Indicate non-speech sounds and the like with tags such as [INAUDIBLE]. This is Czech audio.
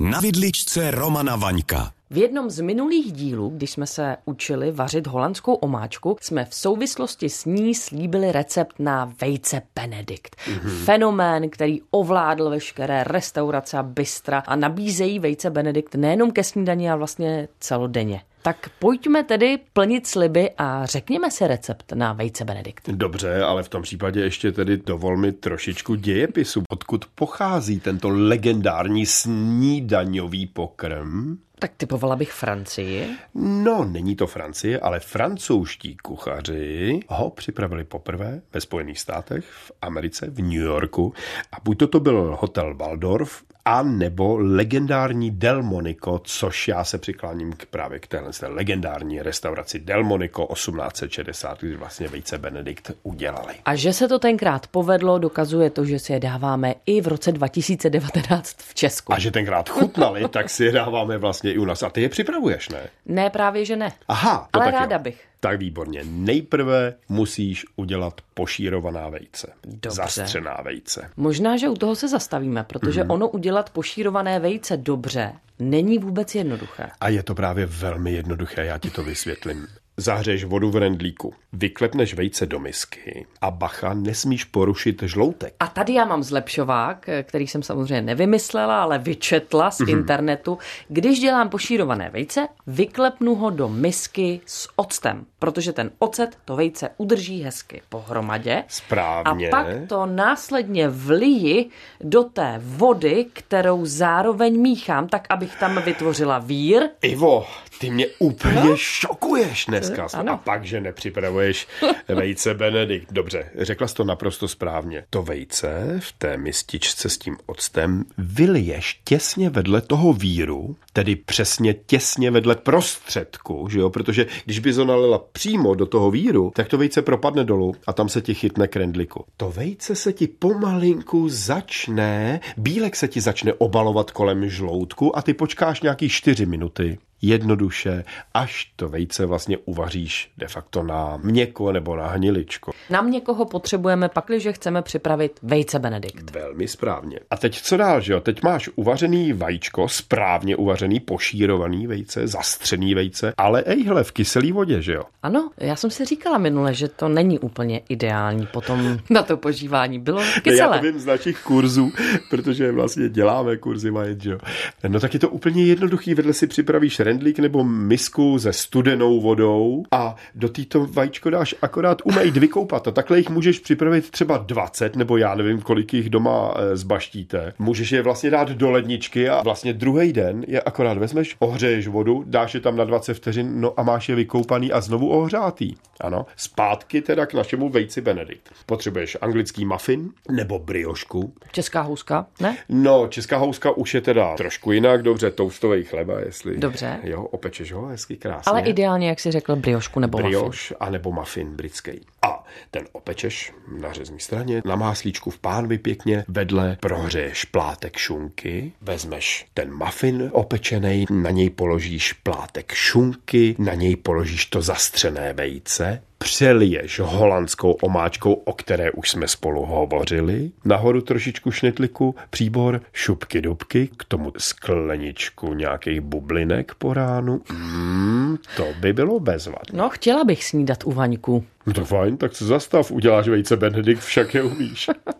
Na vidličce Romana Vaňka. V jednom z minulých dílů, když jsme se učili vařit holandskou omáčku, jsme v souvislosti s ní slíbili recept na vejce Benedikt. Mm-hmm. Fenomén, který ovládl veškeré restaurace a bystra a nabízejí vejce Benedikt nejenom ke snídani, ale vlastně celodenně. Tak pojďme tedy plnit sliby a řekněme si recept na vejce Benedikt. Dobře, ale v tom případě ještě tedy dovol mi trošičku dějepisu. Odkud pochází tento legendární snídaňový pokrm? Tak typovala bych Francii. No, není to Francie, ale francouzští kuchaři ho připravili poprvé ve Spojených státech, v Americe, v New Yorku. A buď to, to byl hotel Waldorf, a nebo legendární Delmonico, což já se přikláním k právě k téhle legendární restauraci Delmonico 1860, kdy vlastně vejce Benedikt udělali. A že se to tenkrát povedlo, dokazuje to, že si je dáváme i v roce 2019 v Česku. A že tenkrát chutnali, [LAUGHS] tak si je dáváme vlastně i u nás. A ty je připravuješ, ne? Ne, právě že ne. Aha, ale ráda jo. bych. Tak výborně. Nejprve musíš udělat pošírovaná vejce. Dobře. Zastřená vejce. Možná, že u toho se zastavíme, protože mm. ono udělat pošírované vejce dobře není vůbec jednoduché. A je to právě velmi jednoduché, já ti to vysvětlím. Zahřeješ vodu v rendlíku, vyklepneš vejce do misky a bacha, nesmíš porušit žloutek. A tady já mám zlepšovák, který jsem samozřejmě nevymyslela, ale vyčetla z mm-hmm. internetu. Když dělám pošírované vejce, vyklepnu ho do misky s octem, protože ten ocet to vejce udrží hezky pohromadě. Správně. A pak to následně vliji do té vody, kterou zároveň míchám, tak abych tam vytvořila vír. Ivo, ty mě úplně no? šokuješ dneska. Ano. A pak, že nepřipravuješ [LAUGHS] vejce Benedikt. Dobře, řekla jsi to naprosto správně. To vejce v té mističce s tím octem vyliješ těsně vedle toho víru, tedy přesně těsně vedle prostředku, že jo? Protože když by to nalila přímo do toho víru, tak to vejce propadne dolů a tam se ti chytne krendliku. To vejce se ti pomalinku začne, bílek se ti začne obalovat kolem žloutku a ty počkáš nějaký 4 minuty jednoduše, až to vejce vlastně uvaříš de facto na měko nebo na hniličko. Na měkoho potřebujeme pakliže chceme připravit vejce Benedikt. Velmi správně. A teď co dál, že jo? Teď máš uvařený vajíčko, správně uvařený, pošírovaný vejce, zastřený vejce, ale ejhle, v kyselý vodě, že jo? Ano, já jsem si říkala minule, že to není úplně ideální potom [LAUGHS] na to požívání. Bylo kyselé. Já to vím z našich kurzů, protože vlastně děláme kurzy vajec, že jo? No tak je to úplně jednoduchý, vedle si připravíš rendlík nebo misku se studenou vodou a do této vajíčko dáš akorát umejt, vykoupat a takhle jich můžeš připravit třeba 20 nebo já nevím, kolik jich doma e, zbaštíte. Můžeš je vlastně dát do ledničky a vlastně druhý den je akorát vezmeš, ohřeješ vodu, dáš je tam na 20 vteřin, no a máš je vykoupaný a znovu ohřátý. Ano, zpátky teda k našemu vejci Benedikt. Potřebuješ anglický muffin nebo briošku. Česká houska, ne? No, česká houska už je teda trošku jinak, dobře, toustový chleba, jestli. Dobře. Jo, opečeš ho hezky krásně. Ale ideálně, jak si řekl, briošku nebo Brioš, muffin. a nebo muffin britský. A ten opečeš na řezní straně, na máslíčku v pánvi pěkně, vedle prohřeješ plátek šunky, vezmeš ten muffin opečený, na něj položíš plátek šunky, na něj položíš to zastřené vejce, přeliješ holandskou omáčkou, o které už jsme spolu hovořili, nahoru trošičku šnitliku, příbor, šupky dubky, k tomu skleničku nějakých bublinek po ránu. Mm, to by bylo bezvadné. No, chtěla bych snídat u Vaňku. No to fajn, tak se zastav, uděláš vejce Benedikt, však je umíš. [LAUGHS]